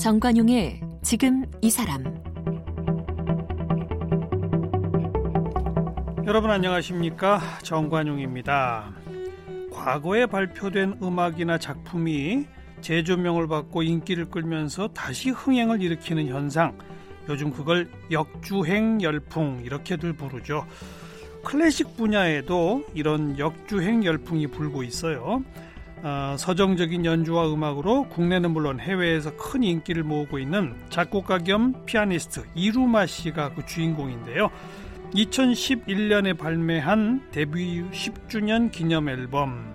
정관용의 지금 이 사람 여러분 안녕하십니까 정관용입니다. 과거에 발표된 음악이나 작품이 재조명을 받고 인기를 끌면서 다시 흥행을 일으키는 현상 요즘 그걸 역주행 열풍 이렇게들 부르죠. 클래식 분야에도 이런 역주행 열풍이 불고 있어요. 어, 서정적인 연주와 음악으로 국내는 물론 해외에서 큰 인기를 모으고 있는 작곡가 겸 피아니스트 이루마 씨가 그 주인공인데요. 2011년에 발매한 데뷔 10주년 기념 앨범.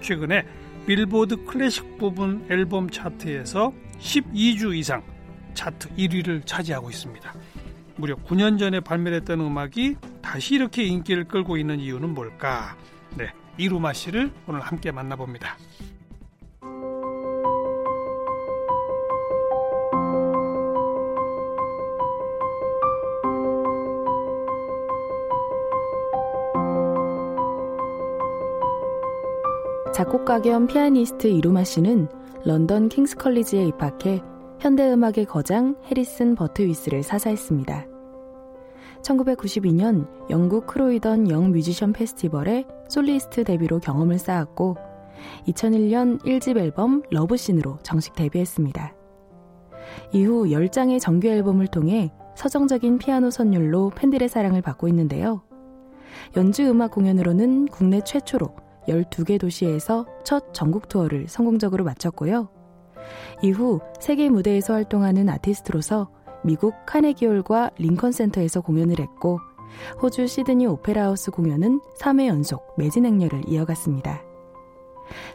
최근에 빌보드 클래식 부분 앨범 차트에서 12주 이상 차트 1위를 차지하고 있습니다. 무려 9년 전에 발매됐던 음악이 다시 이렇게 인기를 끌고 있는 이유는 뭘까? 네, 이루마 씨를 오늘 함께 만나봅니다. 작곡가 겸 피아니스트 이루마 씨는 런던 킹스 컬리지에 입학해 현대음악의 거장 해리슨 버트위스를 사사했습니다. 1992년 영국 크로이던 Young Musician Festival에 솔리스트 데뷔로 경험을 쌓았고 2001년 1집 앨범 Love Scene으로 정식 데뷔했습니다. 이후 10장의 정규 앨범을 통해 서정적인 피아노 선율로 팬들의 사랑을 받고 있는데요. 연주 음악 공연으로는 국내 최초로 12개 도시에서 첫 전국 투어를 성공적으로 마쳤고요. 이후 세계 무대에서 활동하는 아티스트로서 미국 카네기홀과 링컨 센터에서 공연을 했고 호주 시드니 오페라 하우스 공연은 3회 연속 매진 행렬을 이어갔습니다.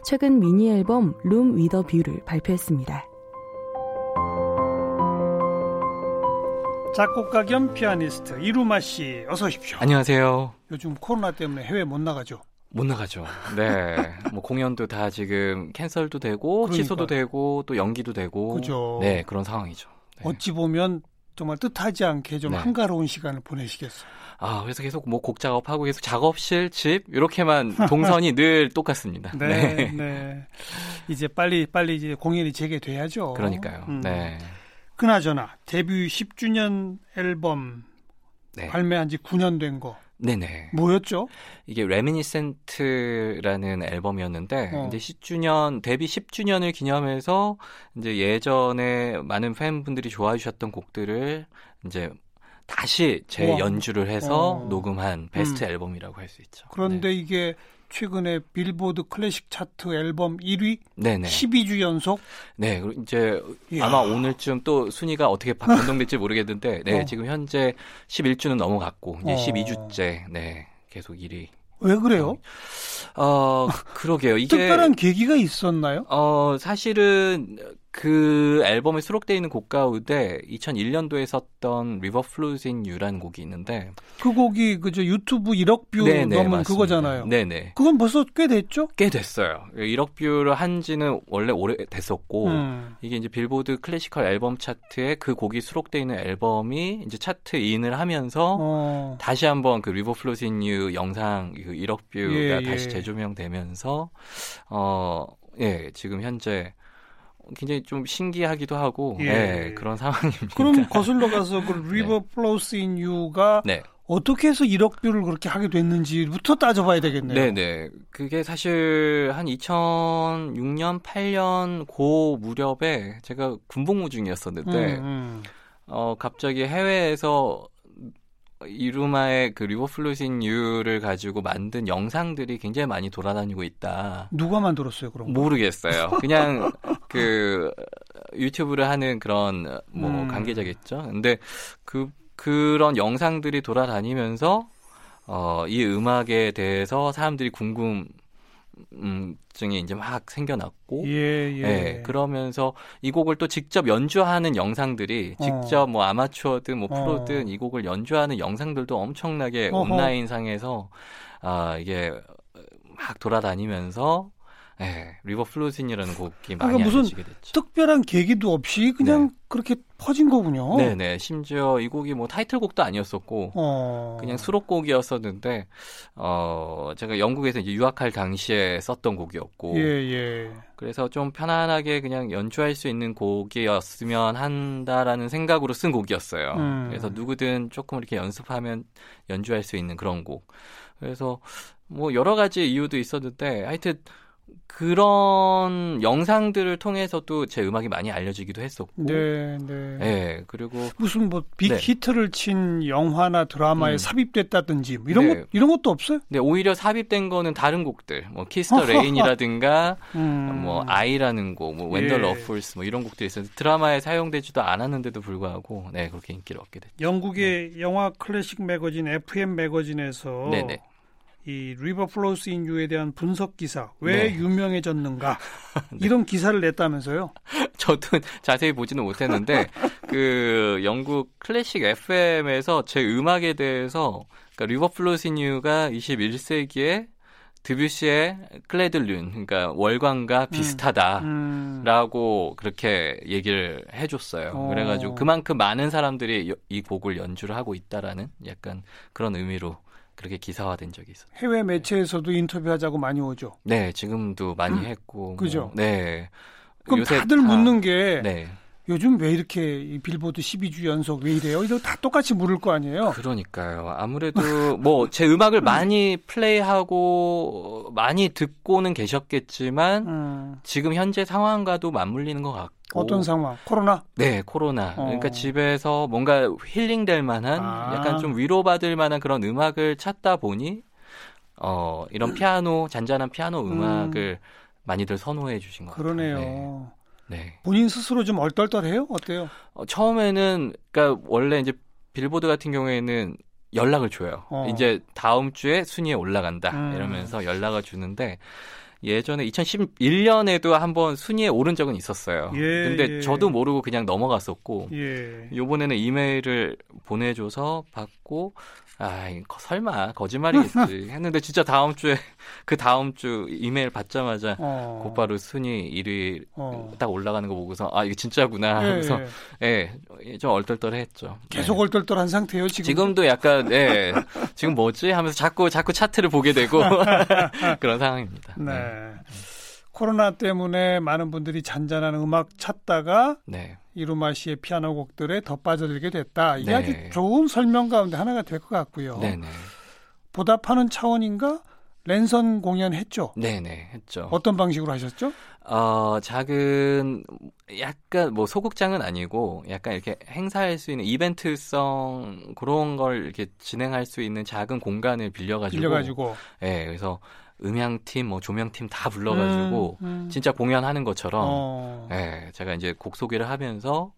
최근 미니 앨범 Room with a View를 발표했습니다. 작곡가 겸 피아니스트 이루마 씨 어서 오십시오. 안녕하세요. 요즘 코로나 때문에 해외 못 나가죠. 못 나가죠. 네. 뭐 공연도 다 지금 cancel도 되고 그러니까. 취소도 되고 또 연기도 되고 그죠. 네, 그런 상황이죠. 네. 어찌 보면 정말 뜻하지 않게 좀 네. 한가로운 시간을 보내시겠어요. 아, 그래서 계속 뭐 곡 작업하고 계속 작업실, 집 이렇게만 동선이 늘 똑같습니다. 네, 네. 네. 이제 빨리 빨리 이제 공연이 재개돼야죠. 그러니까요. 음. 네. 그나저나 데뷔 10주년 앨범 네. 발매한 지 9년 된 거 네네. 뭐였죠? 이게 Reminiscent라는 앨범이었는데 어. 이제 10주년 데뷔 10주년을 기념해서 이제 예전에 많은 팬분들이 좋아해 주셨던 곡들을 이제 다시. 재연주를 해서 어. 녹음한 베스트 음. 앨범이라고 할 수 있죠. 그런데 이게 최근에 빌보드 클래식 차트 앨범 1위 네, 네. 12주 연속 네, 이제 이야. 아마 오늘쯤 또 순위가 어떻게 바- 변동될지 모르겠는데, 네, 어. 지금 현재 11주는 넘어갔고 이제 어. 12주째, 네, 계속 1위. 왜 그래요? 어, 그러게요. 이게 특별한 계기가 있었나요? 어, 사실은 그 앨범에 수록되어 있는 곡 가운데 2001년도에 썼던 River Flows in You라는 곡이 있는데 그 곡이 그저 유튜브 1억 뷰 네네, 넘은 맞습니다. 그거잖아요. 네네. 그건 벌써 꽤 됐죠? 꽤 됐어요. 1억 뷰를 한 지는 원래 오래 됐었고 음. 이게 이제 빌보드 classical 앨범 차트에 그 곡이 수록되어 있는 앨범이 이제 chart in을 하면서 어. 다시 한번 그 River Flows in You 영상 그 1억 뷰가 예, 예. 다시 재조명되면서 어, 예, 지금 현재 굉장히 좀 신기하기도 하고 예. 예, 그런 상황입니다. 그럼 거슬러 가서 그 Flows in You가 네. 어떻게 해서 1억 뷰를 그렇게 하게 됐는지부터 따져봐야 되겠네요. 네, 네. 그게 사실 한 2006년, 8년 고 무렵에 제가 군복무 중이었었는데 음, 음. 어 갑자기 해외에서 이루마의 그 River Flows in You를 가지고 만든 영상들이 굉장히 많이 돌아다니고 있다. 누가 만들었어요, 그런 거? 모르겠어요. 그냥 그 유튜브를 하는 그런 뭐 음. 관계자겠죠. 근데 그 그런 영상들이 돌아다니면서 어 이 음악에 대해서 사람들이 궁금 증이 이제 막 생겨났고 예, 예. 네, 그러면서 이 곡을 또 직접 연주하는 영상들이 어. 직접 뭐 아마추어든 뭐 어. 프로든 이 곡을 연주하는 영상들도 엄청나게 어허. 온라인 상에서 아 이게 막 돌아다니면서 네, River Flows in You라는 곡이 많이 그러니까 무슨 알려지게 됐죠. 특별한 계기도 없이 그냥 네. 그렇게 퍼진 거군요. 네 네. 심지어 이 곡이 뭐 타이틀곡도 아니었었고 어. 그냥 수록곡이었었는데 어 제가 영국에서 이제 유학할 당시에 썼던 곡이었고 예, 예. 그래서 좀 편안하게 그냥 연주할 수 있는 곡이었으면 한다라는 생각으로 쓴 곡이었어요. 음. 그래서 누구든 조금 이렇게 연습하면 연주할 수 있는 그런 곡. 그래서 뭐 여러 가지 이유도 있었는데 하여튼 그런 영상들을 통해서도 제 음악이 많이 알려지기도 했었고. 네, 네. 예, 그리고 무슨 뭐 big 네. 히트를 친 영화나 드라마에 음. 삽입됐다든지 뭐 이런 네. 것 이런 것도 없어요? 근데 오히려 삽입된 거는 다른 곡들, 뭐 Kiss the Rain이라든가 음. 뭐 I라는 곡, 뭐 예. When the Love Falls 뭐 이런 곡들이 있었는데 드라마에 사용되지도 않았는데도 불구하고 네 그렇게 인기를 얻게 됐죠. 영국의 영화 클래식 매거진 FM 매거진에서 네네. 이 River Flows in You에 대한 분석 기사 왜 네. 유명해졌는가 이런 기사를 냈다면서요? 저도 자세히 보지는 못했는데 그 영국 클래식 FM에서 제 음악에 대해서 그러니까 River Flows in You가 21세기에 드뷔시의 Clair de Lune 그러니까 월광과 비슷하다라고 음. 그렇게 얘기를 해줬어요. 어. 그래가지고 그만큼 많은 사람들이 여- 이 곡을 연주를 하고 있다라는 약간 그런 의미로 그렇게 기사화된 적이 있어요. 해외 매체에서도 인터뷰하자고 많이 오죠. 네, 지금도 많이 했고. 뭐, 그죠? 네. 그럼 다들 다- 묻는 게 네. 요즘 왜 이렇게 이 빌보드 12주 연속 왜 이래요? 이거 다 똑같이 물을 거 아니에요? 그러니까요. 아무래도 뭐 제 음악을 많이 플레이하고 많이 듣고는 계셨겠지만 음, 지금 현재 상황과도 맞물리는 것 같고 어떤 상황? 코로나? 네, 코로나. 어. 그러니까 집에서 뭔가 힐링될 만한 아. 약간 좀 위로받을 만한 그런 음악을 찾다 보니 어, 이런 피아노 잔잔한 피아노 음악을 많이들 선호해 주신 것 그러네요. 같아요. 네. 네. 본인 스스로 좀 얼떨떨해요? 어때요? 어, 처음에는 그러니까 원래 이제 빌보드 같은 경우에는 연락을 줘요. 어. 이제 다음 주에 순위에 올라간다 음. 이러면서 연락을 주는데 예전에 2011년에도 한번 순위에 오른 적은 있었어요. 예, 근데 예. 저도 모르고 그냥 넘어갔었고 예. 요번에는 이메일을 보내줘서 받고 아 설마 거짓말이겠지 했는데 진짜 다음 주에 그 다음 주 이메일 받자마자 어. 곧바로 순위 1위 어. 딱 올라가는 거 보고서 아 이거 진짜구나 예, 하면서 예. 예, 좀 얼떨떨했죠. 계속 네. 얼떨떨한 상태예요 지금. 지금도 약간 예, 지금 뭐지 하면서 자꾸 자꾸 차트를 보게 되고 그런 상황입니다. 네. 코로나 때문에 많은 분들이 잔잔한 음악 찾다가 네. 이루마 씨의 피아노 곡들에 더 빠져들게 됐다. 이게 네. 아주 좋은 설명 가운데 하나가 될 것 같고요. 네, 네. 보답하는 차원인가 랜선 공연 했죠. 네, 네. 했죠. 어떤 방식으로 하셨죠? 어, 작은 약간 뭐 소극장은 아니고 약간 이렇게 행사할 수 있는 이벤트성 그런 걸 이렇게 진행할 수 있는 작은 공간을 빌려 가지고 빌려가지고 예, 그래서 음향팀 뭐 조명팀 다 불러 가지고 음, 음. 진짜 공연하는 것처럼 어. 예, 제가 이제 곡 소개를 하면서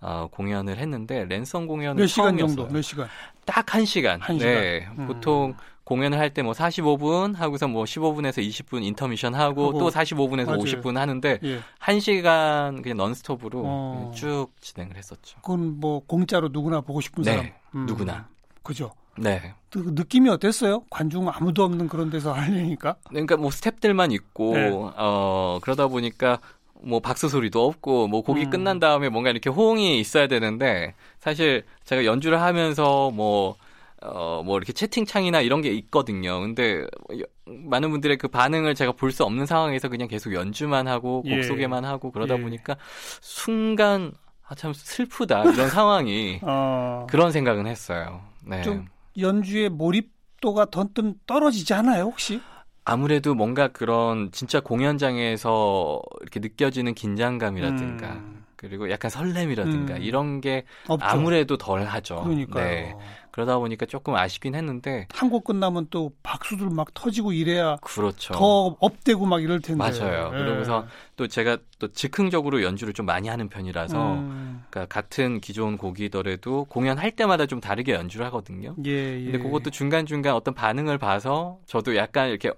어, 공연을 했는데 랜선 공연은 몇 시간 처음이었어요. 정도? 몇 시간? 딱 한 시간. 한 네. 시간. 음. 보통 공연을 할 때 뭐 45분 하고서 뭐 15분에서 20분 인터미션 하고, 하고. 또 45분에서 맞아요. 50분 하는데 예. 한 시간 그냥 넌스톱으로 어. 쭉 진행을 했었죠. 그건 뭐 공짜로 누구나 보고 싶은 네, 사람. 음. 누구나. 그죠. 네. 그 느낌이 어땠어요? 관중 아무도 없는 그런 데서 하려니까. 그러니까 뭐 스탭들만 있고 네. 어 그러다 보니까 뭐 박수 소리도 없고 뭐 곡이 음. 끝난 다음에 뭔가 이렇게 호응이 있어야 되는데 사실 제가 연주를 하면서 뭐 어, 뭐, 이렇게 채팅창이나 이런 게 있거든요. 근데, 여- 많은 분들의 그 반응을 제가 볼 수 없는 상황에서 그냥 계속 연주만 하고, 곡 예. 소개만 하고, 그러다 예. 보니까, 순간, 아, 참 슬프다. 이런 상황이, 어. 그런 생각은 했어요. 네. 좀 연주의 몰입도가 더좀 떨어지지 않아요, 혹시? 아무래도 뭔가 그런, 진짜 공연장에서 이렇게 느껴지는 긴장감이라든가, 음, 그리고 약간 설렘이라든가, 음. 이런 게 없죠. 아무래도 덜 하죠. 그러니까요. 네. 그러다 보니까 조금 아쉽긴 했는데, 한 곡 끝나면 또 박수들 막 터지고 이래야 그렇죠. 더 업되고 막 이럴 텐데. 맞아요. 예. 그러면서 또 제가 또 즉흥적으로 연주를 좀 많이 하는 편이라서 음, 그러니까 같은 기존 곡이더라도 공연할 때마다 좀 다르게 연주를 하거든요. 예, 예. 근데 그것도 중간중간 어떤 반응을 봐서 저도 약간 이렇게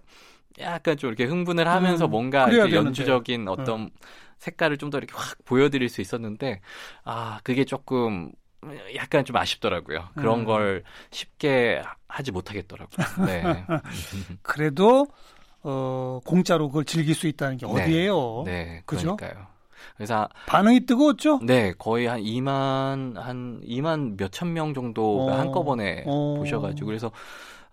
약간 좀 이렇게 흥분을 하면서 음, 뭔가. 연주적인 어떤 색깔을 좀 더 이렇게 확 보여드릴 수 있었는데 아 그게 조금 약간 좀 아쉽더라고요. 그런 음. 걸 쉽게 하지 못하겠더라고요. 네. 그래도 어, 공짜로 그걸 즐길 수 있다는 게 네. 어디예요? 네, 그죠? 그러니까요. 그래서 반응이 뜨거웠죠? 네, 거의 한 2만 한 2만 몇천 명 정도가 어. 한꺼번에 어. 보셔가지고 그래서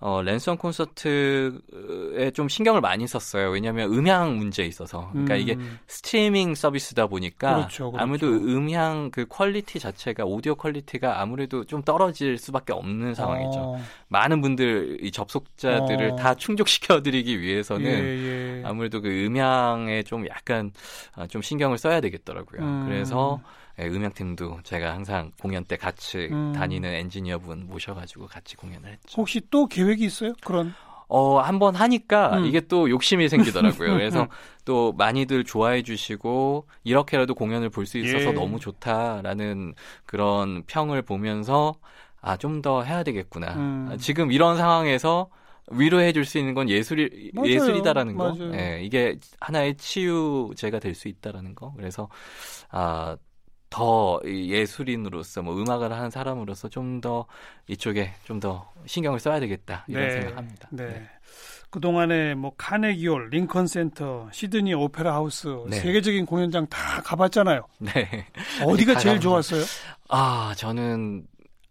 어, 랜선 콘서트에 좀 신경을 많이 썼어요. 왜냐하면 음향 문제에 있어서. 그러니까 이게 음, 스트리밍 서비스다 보니까 그렇죠, 그렇죠. 아무래도 음향 그 quality 자체가 오디오 quality가 아무래도 좀 떨어질 수밖에 없는 상황이죠. 어, 많은 분들 이 접속자들을 어. 다 충족시켜드리기 위해서는 예, 예. 아무래도 그 음향에 좀 약간 아, 좀 신경을 써야 되겠더라고요. 음. 그래서 예, 음향팀도 제가 항상 공연 때 같이 음. 다니는 엔지니어분 모셔가지고 같이 공연을 했죠. 혹시 또 계획이 있어요? 그런 어, 한번 하니까 음. 이게 또 욕심이 생기더라고요. 그래서 또 많이들 좋아해 주시고 이렇게라도 공연을 볼 수 있어서 예. 너무 좋다라는 그런 평을 보면서 아, 좀 더 해야 되겠구나. 음. 아, 지금 이런 상황에서 위로해 줄 수 있는 건 예술이 맞아요. 예술이다라는 거. 맞아요. 예, 이게 하나의 치유제가 될 수 있다라는 거. 그래서 아, 더이 예술인으로서 뭐 음악을 하는 사람으로서 좀 더 이쪽에 좀 더 신경을 써야 되겠다 이런 네, 생각합니다. 네. 그동안에 뭐 카네기홀, 링컨 센터, 시드니 오페라 하우스 네. 세계적인 공연장 다 가봤잖아요. 네. 어디가 다 제일. 좋았어요? 아, 저는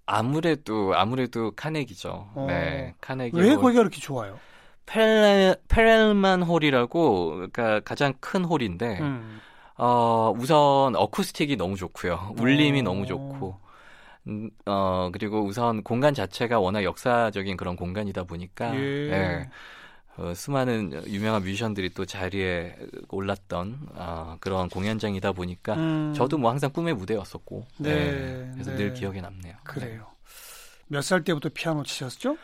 아무래도 아무래도 카네기죠. 어. 네, 카네기. 왜 홀. 거기가 그렇게 좋아요? 페렐, 페렐만 홀이라고 그러니까 가장 큰 홀인데 음. 어, 우선 어쿠스틱이 너무 좋고요. 울림이 어. 너무 좋고. 음, 어, 그리고 우선 공간 자체가 워낙 역사적인 그런 공간이다 보니까 예. 예. 어, 수많은 유명한 뮤지션들이 또 자리에 올랐던 어, 그런 공연장이다 보니까 음. 저도 뭐 항상 꿈의 무대였었고 네, 예, 그래서 네. 늘 기억에 남네요. 네. 그래요. 몇 살 때부터 피아노 치셨죠?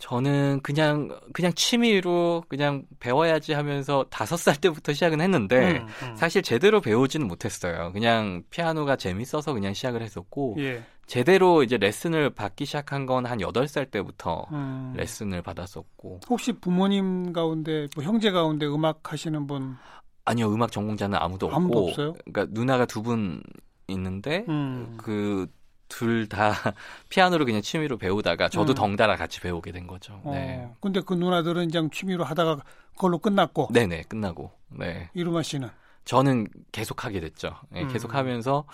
저는 그냥 그냥 취미로 그냥 배워야지 하면서 다섯 살 때부터 시작은 했는데 음, 음. 사실 제대로 배우지는 못했어요. 그냥 피아노가 재밌어서 그냥 시작을 했었고 예. 제대로 이제 레슨을 받기 시작한 건 한 여덟 살 때부터 음. 레슨을 받았었고 혹시 부모님 가운데 뭐 형제 가운데 음악 하시는 분 아니요 음악 전공자는 아무도 없고 아무도 없어요? 그러니까 누나가 두 분 있는데 음. 그 둘 다 피아노를 그냥 취미로 배우다가 저도 음. 덩달아 같이 배우게 된 거죠. 어, 네. 근데 그 누나들은 그냥 취미로 하다가 그걸로 끝났고 네네 끝나고 네 이루마 씨는 저는 계속 하게 됐죠. 예, 음. 계속 하면서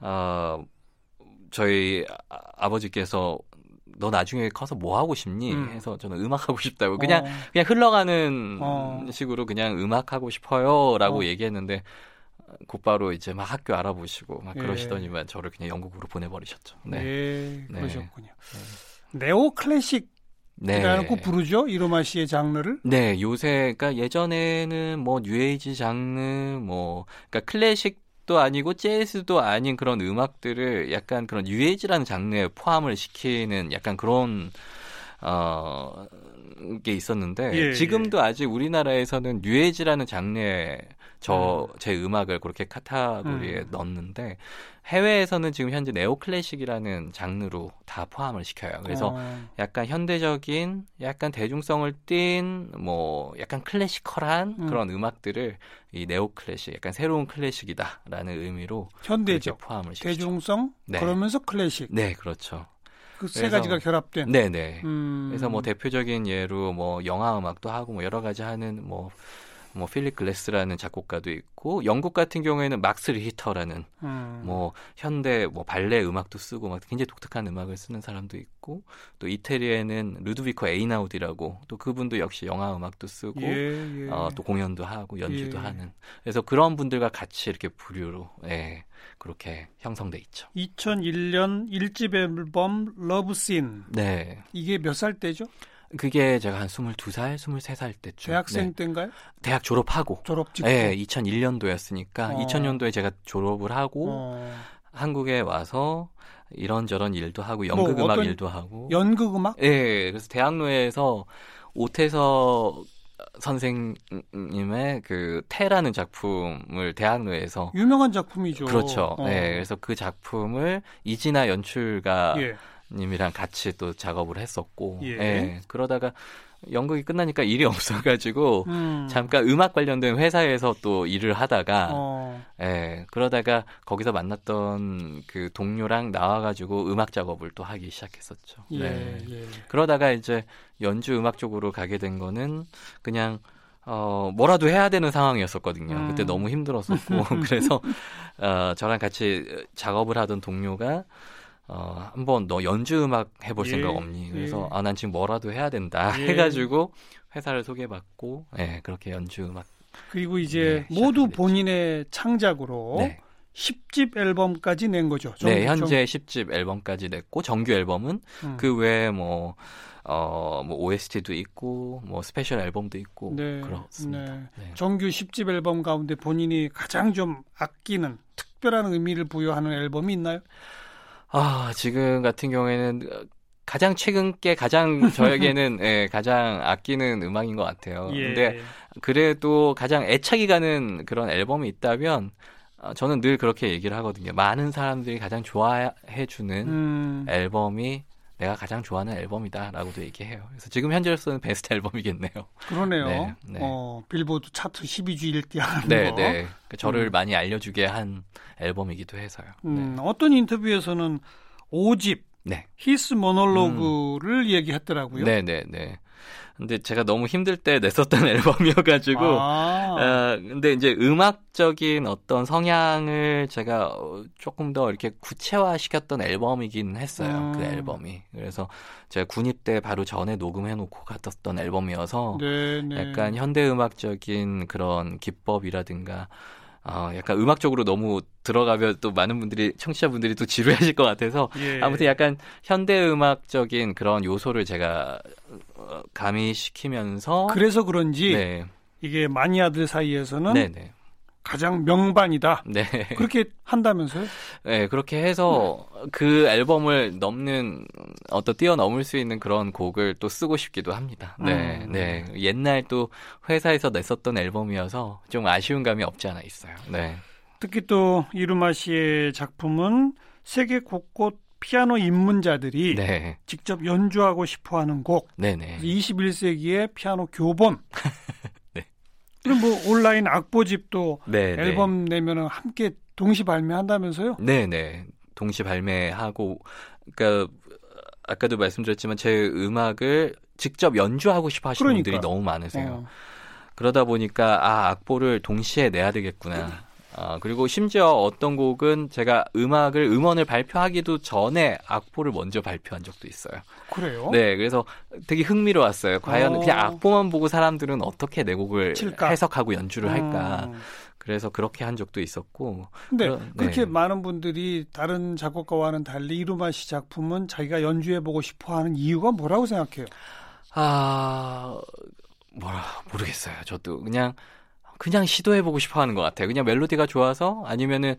어 저희 아- 아버지께서 너 나중에 커서 뭐 하고 싶니? 음. 해서 저는 음악 하고 싶다고 그냥 어, 그냥 흘러가는 어. 식으로 그냥 음악 하고 싶어요라고 어. 얘기했는데 곧바로 이제 막 학교 알아보시고 막 예. 그러시더니만 저를 그냥 영국으로 보내버리셨죠. 네. 예, 네. 그러셨군요. neo classic이라고 네. 부르죠 이루마 씨의 장르를. 네, 요새 그러니까 예전에는 뭐 뉴에이지 장르 뭐 그러니까 클래식 도 아니고 재즈도 아닌 그런 음악들을 약간 그런 뉴에이지라는 장르에 포함을 시키는 약간 그런 어, 게 있었는데 예, 지금도 아직 우리나라에서는 뉴에이지라는 장르에 저제 음. 악을 그렇게 카테고리에 음. 넣었는데 해외에서는 지금 현재 neo classic이라는 장르로 다 포함을 시켜요. 그래서 어, 약간 현대적인, 약간 대중성을 띈, 뭐, 약간 classical한 음. 그런 음악들을 이 neo classic, 약간 새로운 클래식이다라는 의미로 현대적, 포함을 시키죠. 대중성, 네. 그러면서 클래식 네, 그렇죠. 그 세 가지가 결합된. 네, 네. 음, 그래서 뭐 대표적인 예로 뭐 영화 음악도 하고 뭐 여러 가지 하는 뭐, 뭐 필립 글래스라는 작곡가도 있고 영국 같은 경우에는 막스 리히터라는 음, 뭐 현대 뭐 발레 음악도 쓰고 막 굉장히 독특한 음악을 쓰는 사람도 있고 또 이태리에는 루드비코 에이나우디라고 또 그분도 역시 영화 음악도 쓰고 예, 예. 어, 또 공연도 하고 연주도 예. 하는 그래서 그런 분들과 같이 이렇게 부류로 예, 그렇게 형성돼 있죠. 2001년 1집 앨범 러브씬 네. 이게 몇 살 때죠? 그게 제가 한 22살, 23살 때쯤 대학생 네. 때인가요? 대학 졸업하고 졸업 직후. 네, 2001년도였으니까 어. 2000년도에 제가 졸업을 하고 어, 한국에 와서 이런저런 일도 하고 연극 뭐 음악 어떤 일도 하고 연극 음악? 예, 그래서 대학로에서 오태석 선생님의 그 태라는 작품을 대학로에서 유명한 작품이죠. 그렇죠. 어. 예, 그래서 그 작품을 이진아 연출가 예. 님이랑 같이 또 작업을 했었고 예. 예, 그러다가 연극이 끝나니까 일이 없어가지고 음. 잠깐 음악 관련된 회사에서 또 일을 하다가 어. 예, 그러다가 거기서 만났던 그 동료랑 나와가지고 음악 작업을 또 하기 시작했었죠. 예, 네. 예. 그러다가 이제 연주 음악 쪽으로 가게 된 거는 그냥 어, 뭐라도 해야 되는 상황이었었거든요. 음. 그때 너무 힘들었었고. 그래서, 어, 저랑 같이 작업을 하던 동료가, 어, 한번 너 연주 음악 해볼 예, 생각 없니? 그래서, 예. 아, 난 지금 뭐라도 해야 된다. 예. 해가지고, 회사를 소개받고, 예, 그렇게 연주 음악. 그리고 이제 네, 모두 됐죠. 본인의 창작으로 네. 10집 앨범까지 낸 거죠. 정- 네, 현재 10집 앨범까지 냈고, 정규 앨범은 정- 음. 그 외에 뭐, 어, 뭐, OST도 있고, 뭐, special 앨범도 있고, 네, 그렇습니다. 네. 네. 정규 10집 앨범 가운데 본인이 가장 좀 아끼는 특별한 의미를 부여하는 앨범이 있나요? 아, 지금 같은 경우에는 어, 가장 최근 게 가장 저에게는 예, 가장 아끼는 음악인 것 같아요. 예. 근데 그래도 가장 애착이 가는 그런 앨범이 있다면 어, 저는 늘 그렇게 얘기를 하거든요. 많은 사람들이 가장 좋아해 주는 음, 앨범이 내가 가장 좋아하는 앨범이다라고도 얘기해요. 그래서 지금 현재로서는 베스트 앨범이겠네요. 그러네요. 네, 네. 어, 빌보드 차트 12주 1위 하는 네, 거. 네. 그러니까 저를 음. 많이 알려주게 한 앨범이기도 해서요. 음, 어떤 인터뷰에서는 5집 네. 히스 모놀로그를 얘기했더라고요. 네, 네, 네. 근데 제가 너무 힘들 때 냈었던 앨범이어가지고 아, 어, 근데 이제 음악적인 어떤 성향을 제가 어, 조금 더 이렇게 구체화 시켰던 앨범이긴 했어요. 음. 그 앨범이. 그래서 제가 군입 때 바로 전에 녹음해놓고 갔었던 앨범이어서 네, 네. 약간 현대음악적인 그런 기법이라든가 어, 약간 음악적으로 너무 들어가면 또 많은 분들이 청취자분들이 또 지루해하실 것 같아서 예. 아무튼 약간 현대 음악적인 그런 요소를 제가 어, 가미시키면서 그래서 그런지 네, 이게 마니아들 사이에서는 네, 네, 가장 명반이다. 네. 그렇게 한다면서요? 네, 그렇게 해서 그 앨범을 넘는 어떤 뛰어넘을 수 있는 그런 곡을 또 쓰고 싶기도 합니다. 네, 음. 네. 옛날 또 회사에서 냈었던 앨범이어서 좀 아쉬운 감이 없지 않아 있어요. 네. 특히 또 이루마 씨의 작품은 세계 곳곳 피아노 입문자들이 네. 직접 연주하고 싶어 하는 곡, 네, 네. 21세기의 피아노 교본. 네. 그리고 뭐 온라인 악보집도 네, 네. 앨범 내면은 함께 동시 발매한다면서요? 네, 네. 동시 발매하고 그러니까 아까도 말씀드렸지만 제 음악을 직접 연주하고 싶어 하시는 그러니까. 분들이 너무 많으세요. 어. 그러다 보니까 아 악보를 동시에 내야 되겠구나. 아 그리고 심지어 어떤 곡은 제가 음악을 음원을 발표하기도 전에 악보를 먼저 발표한 적도 있어요. 그래요? 네, 그래서 되게 흥미로웠어요. 과연 어. 그냥 악보만 보고 사람들은 어떻게 내 곡을 칠까? 해석하고 연주를 할까. 음. 그래서 그렇게 한 적도 있었고. 근데 그러- 그렇게 네. 많은 분들이 다른 작곡가와는 달리 이루마 씨 작품은 자기가 연주해 보고 싶어 하는 이유가 뭐라고 생각해요? 아 뭐라 모르겠어요. 저도 그냥 그냥 시도해보고 싶어 하는 것 같아요. 그냥 멜로디가 좋아서 아니면은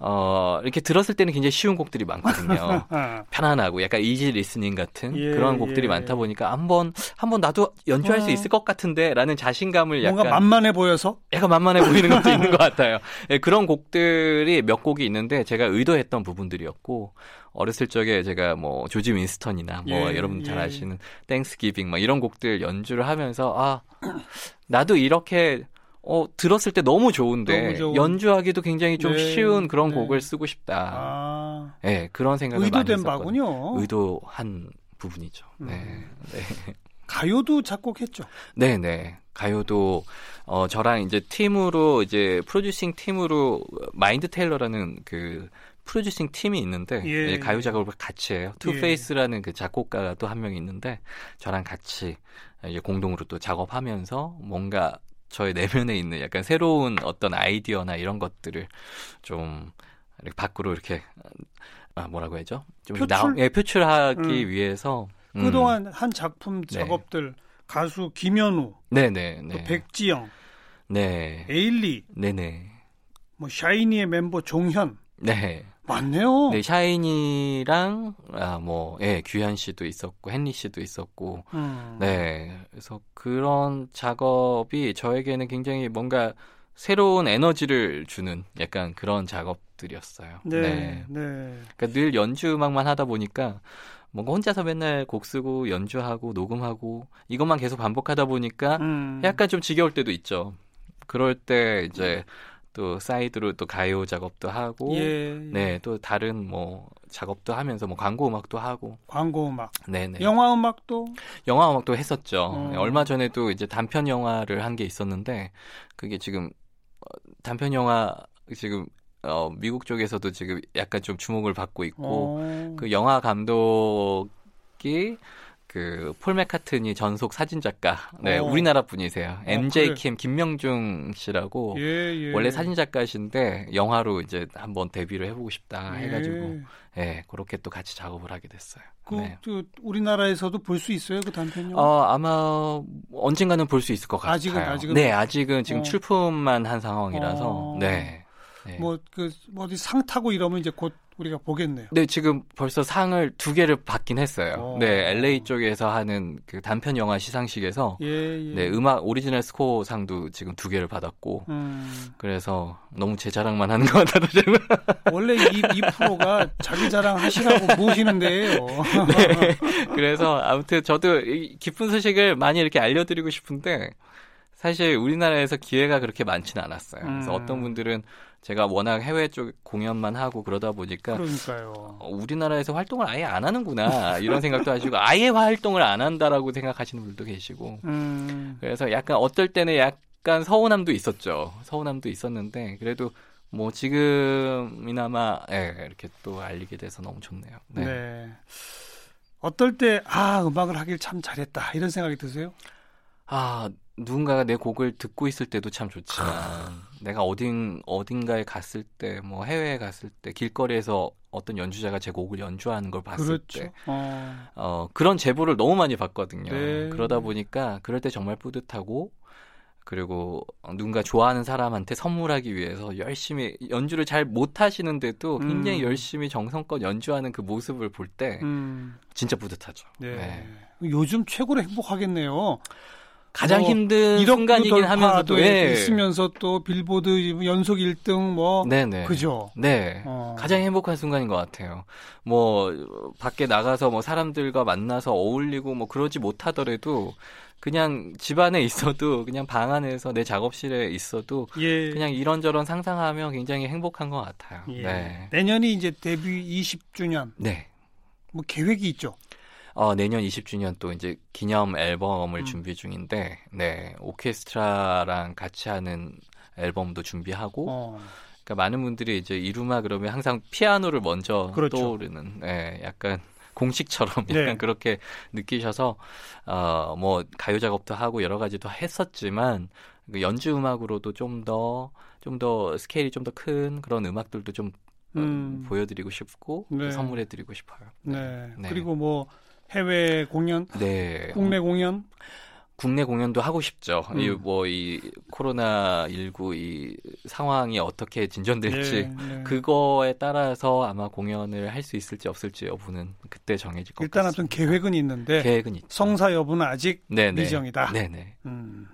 어 이렇게 들었을 때는 굉장히 쉬운 곡들이 많거든요. 아, 편안하고 약간 easy listening 같은 예, 그런 곡들이 예. 많다 보니까 한번 한번 나도 연주할 어. 수 있을 것 같은데라는 자신감을 뭔가 약간 만만해 보여서? 약간 만만해 보이는 것도 있는 것 같아요. 예, 그런 곡들이 몇 곡이 있는데 제가 의도했던 부분들이었고 어렸을 적에 제가 뭐 조지 윈스턴이나 뭐 예, 여러분 잘 예. 아시는 Thanksgiving 막 이런 곡들 연주를 하면서 아 나도 이렇게 어 들었을 때 너무 좋은데 너무 좋은. 연주하기도 굉장히 좀 네, 쉬운 그런 네. 곡을 쓰고 싶다. 아, 예, 그런 생각을 의도된. 바군요. 의도한 부분이죠. 네. 음. 네. 가요도 작곡했죠. 네 네. 가요도, 어, 저랑 이제 팀으로, 이제 프로듀싱 팀으로 마인드 테일러라는 그 프로듀싱 팀이 있는데, 예. 가요 작업을 같이 해요. 예. 투페이스라는 그 작곡가가 또 한 명 있는데, 저랑 같이 이제 공동으로 또 작업하면서 뭔가 저의 내면에 있는 약간 새로운 어떤 아이디어나 이런 것들을 좀 이렇게 밖으로 이렇게, 아, 뭐라고 해야죠? 좀 표출? 나, 예, 표출하기 음. 위해서. 음. 그동안 한 작품 네. 작업들 가수 김현우, 네네. 네. 또 백지영, 네. 에일리, 네네. 뭐 샤이니의 멤버 종현 네. 많네요. 네, 샤이니랑, 아, 뭐, 예, 규현 씨도 있었고, 헨리 씨도 있었고, 음. 네. 그래서 그런 작업이 저에게는 굉장히 뭔가 새로운 에너지를 주는 약간 그런 작업들이었어요. 네, 네. 네. 그러니까 늘 연주 음악만 하다 보니까 뭔가 혼자서 맨날 곡 쓰고 연주하고 녹음하고 이것만 계속 반복하다 보니까 음. 약간 좀 지겨울 때도 있죠. 그럴 때 이제 또 사이드로 또 가요 작업도 하고 예, 예. 네, 또 다른 뭐 작업도 하면서 뭐 광고 음악도 하고 광고 음악, 네, 네. 영화 음악도 영화 음악도 했었죠. 어. 네, 얼마 전에도 이제 단편 영화를 한 게 있었는데 그게 지금 어, 단편 영화 지금 어, 미국 쪽에서도 지금 약간 좀 주목을 받고 있고 어. 그 영화 감독이 그 폴 맥카트니 전속 사진 작가, 네 어. 우리나라 분이세요. MJ 그래요? 킴 김명중 씨라고 예, 예. 원래 사진 작가신데 영화로 이제 한번 데뷔를 해보고 싶다 해가지고 예. 예 그렇게 또 같이 작업을 하게 됐어요. 그, 네. 그 우리나라에서도 볼 수 있어요 그 단편 영화? 어, 아마 언젠가는 볼 수 있을 것 같아요. 아직은, 아직은? 네, 아직은 지금 어. 출품만 한 상황이라서 어. 네. 네. 뭐그 어디 상 타고 이러면 이제 곧 우리가 보겠네요. 네, 지금 벌써 상을 두 개를 받긴 했어요. 어. 네, LA 쪽에서 하는 그 단편 영화 시상식에서 예, 예. 네, 음악 original score 상도 지금 두 개를 받았고 음, 그래서 너무 제 자랑만 하는 것 같아서 지금 원래 이, 이 프로가 자기 자랑 하시라고 모시는데요. 그래서 아무튼 저도 이 기쁜 소식을 많이 이렇게 알려 드리고 싶은데 사실 우리나라에서 기회가 그렇게 많지는 않았어요. 그래서 음. 어떤 분들은 제가 워낙 해외 쪽 공연만 하고 그러다 보니까 그러니까요. 어, 우리나라에서 활동을 아예 안 하는구나 이런 생각도 하시고 아예 활동을 안 한다라고 생각하시는 분들도 계시고 음, 그래서 약간 어떨 때는 약간 서운함도 있었죠. 서운함도 있었는데 그래도 뭐 지금이나마 예, 이렇게 또 알리게 돼서 너무 좋네요. 네. 네. 어떨 때 아 음악을 하길 참 잘했다 이런 생각이 드세요? 아 누군가가 내 곡을 듣고 있을 때도 참 좋지만 내가 어딘 어딘가에 갔을 때 뭐 해외에 갔을 때 길거리에서 어떤 연주자가 제 곡을 연주하는 걸 봤을 그렇죠. 때 어, 어, 그런 제보를 너무 많이 받거든요. 네. 그러다 보니까 그럴 때 정말 뿌듯하고 그리고 누군가 좋아하는 사람한테 선물하기 위해서 열심히 연주를 잘 못하시는데도 음. 굉장히 열심히 정성껏 연주하는 그 모습을 볼때 음, 진짜 뿌듯하죠. 네. 네. 요즘 최고로 행복하겠네요. 가장 뭐, 힘든 순간이긴 하면서도 예. 있으면서 또 빌보드 연속 1등 뭐 네네. 그죠. 네. 어. 가장 행복한 순간인 것 같아요. 뭐 밖에 나가서 뭐 사람들과 만나서 어울리고 뭐 그러지 못하더라도 그냥 집 안에 있어도 그냥 방 안에서 내 작업실에 있어도 예. 그냥 이런저런 상상하며 굉장히 행복한 것 같아요. 예. 네. 내년이 이제 데뷔 20주년 네. 뭐 계획이 있죠. 어, 내년 20주년 또 이제 기념 앨범을 음. 준비 중인데, 네. 오케스트라랑 같이 하는 앨범도 준비하고, 어. 그러니까 많은 분들이 이제 이루마 그러면 항상 피아노를 먼저 그렇죠. 떠오르는 네, 약간 공식처럼 네. 약간 그렇게 느끼셔서 어 뭐 가요 작업도 하고 여러 가지도 했었지만 그 연주 음악으로도 좀 더 좀 더 스케일이 좀 더 큰 그런 음악들도 좀 어, 음. 보여드리고 싶고 또 네. 선물해드리고 싶어요. 네. 네. 그리고 뭐 해외 공연, 네. 국내 공연 국내 공연도 하고 싶죠. 음. 이 뭐 이 코로나 19이 상황이 어떻게 진전될지 네, 네. 그거에 따라서 아마 공연을 할 수 있을지 없을지 여부는 그때 정해질 것 일단 같습니다. 어떤 계획은 있는데 계획은 있죠. 성사 여부는 아직 네네. 미정이다. 네네. 음.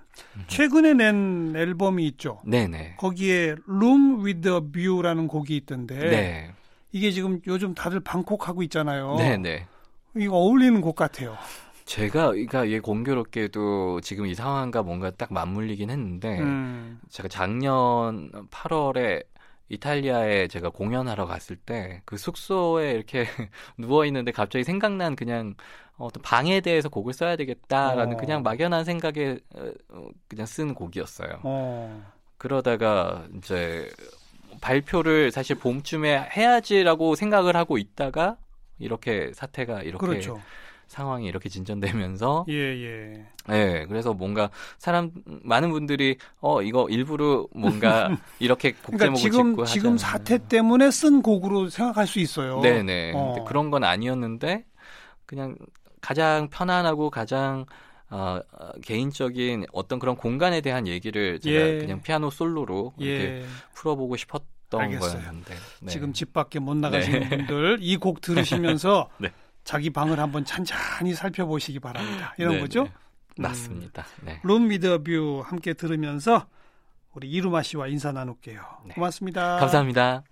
최근에 낸 앨범이 있죠. 네네. 거기에 Room with a View라는 곡이 있던데 네. 이게 지금 요즘 다들 방콕 하고 있잖아요. 네네. 이거 어울리는 곡 같아요. 제가 그러니까 얘 공교롭게도 지금 이 상황과 뭔가 딱 맞물리긴 했는데 음. 제가 작년 8월에 이탈리아에 제가 공연하러 갔을 때 그 숙소에 이렇게 누워 있는데 갑자기 생각난 그냥 어떤 방에 대해서 곡을 써야 되겠다라는 어. 그냥 막연한 생각에 어, 어, 그냥 쓴 곡이었어요. 어. 그러다가 이제 발표를 사실 봄쯤에 해야지라고 생각을 하고 있다가 이렇게 사태가 이렇게 그렇죠. 상황이 이렇게 진전되면서 예, 예. 네, 그래서 뭔가 사람 많은 분들이 어 이거 일부러 뭔가 이렇게 곡 그러니까 제목을 지금 짓고 지금 하잖아요. 사태 때문에 쓴 곡으로 생각할 수 있어요. 네 네. 어. 근데 그런 건 아니었는데 그냥 가장 편안하고 가장 어, 어, 개인적인 어떤 그런 공간에 대한 얘기를 제가 예. 그냥 피아노 솔로로 이렇게 예. 풀어보고 싶었 던 알겠어요. 거였는데 네. 지금 집 밖에 못 나가시는 네. 분들 이 곡 들으시면서 네. 자기 방을 한번 찬찬히 살펴보시기 바랍니다. 이런 네, 거죠? 네. 맞습니다. 네. Room With a View 함께 들으면서 우리 이루마 씨와 인사 나눌게요. 네. 고맙습니다. 감사합니다.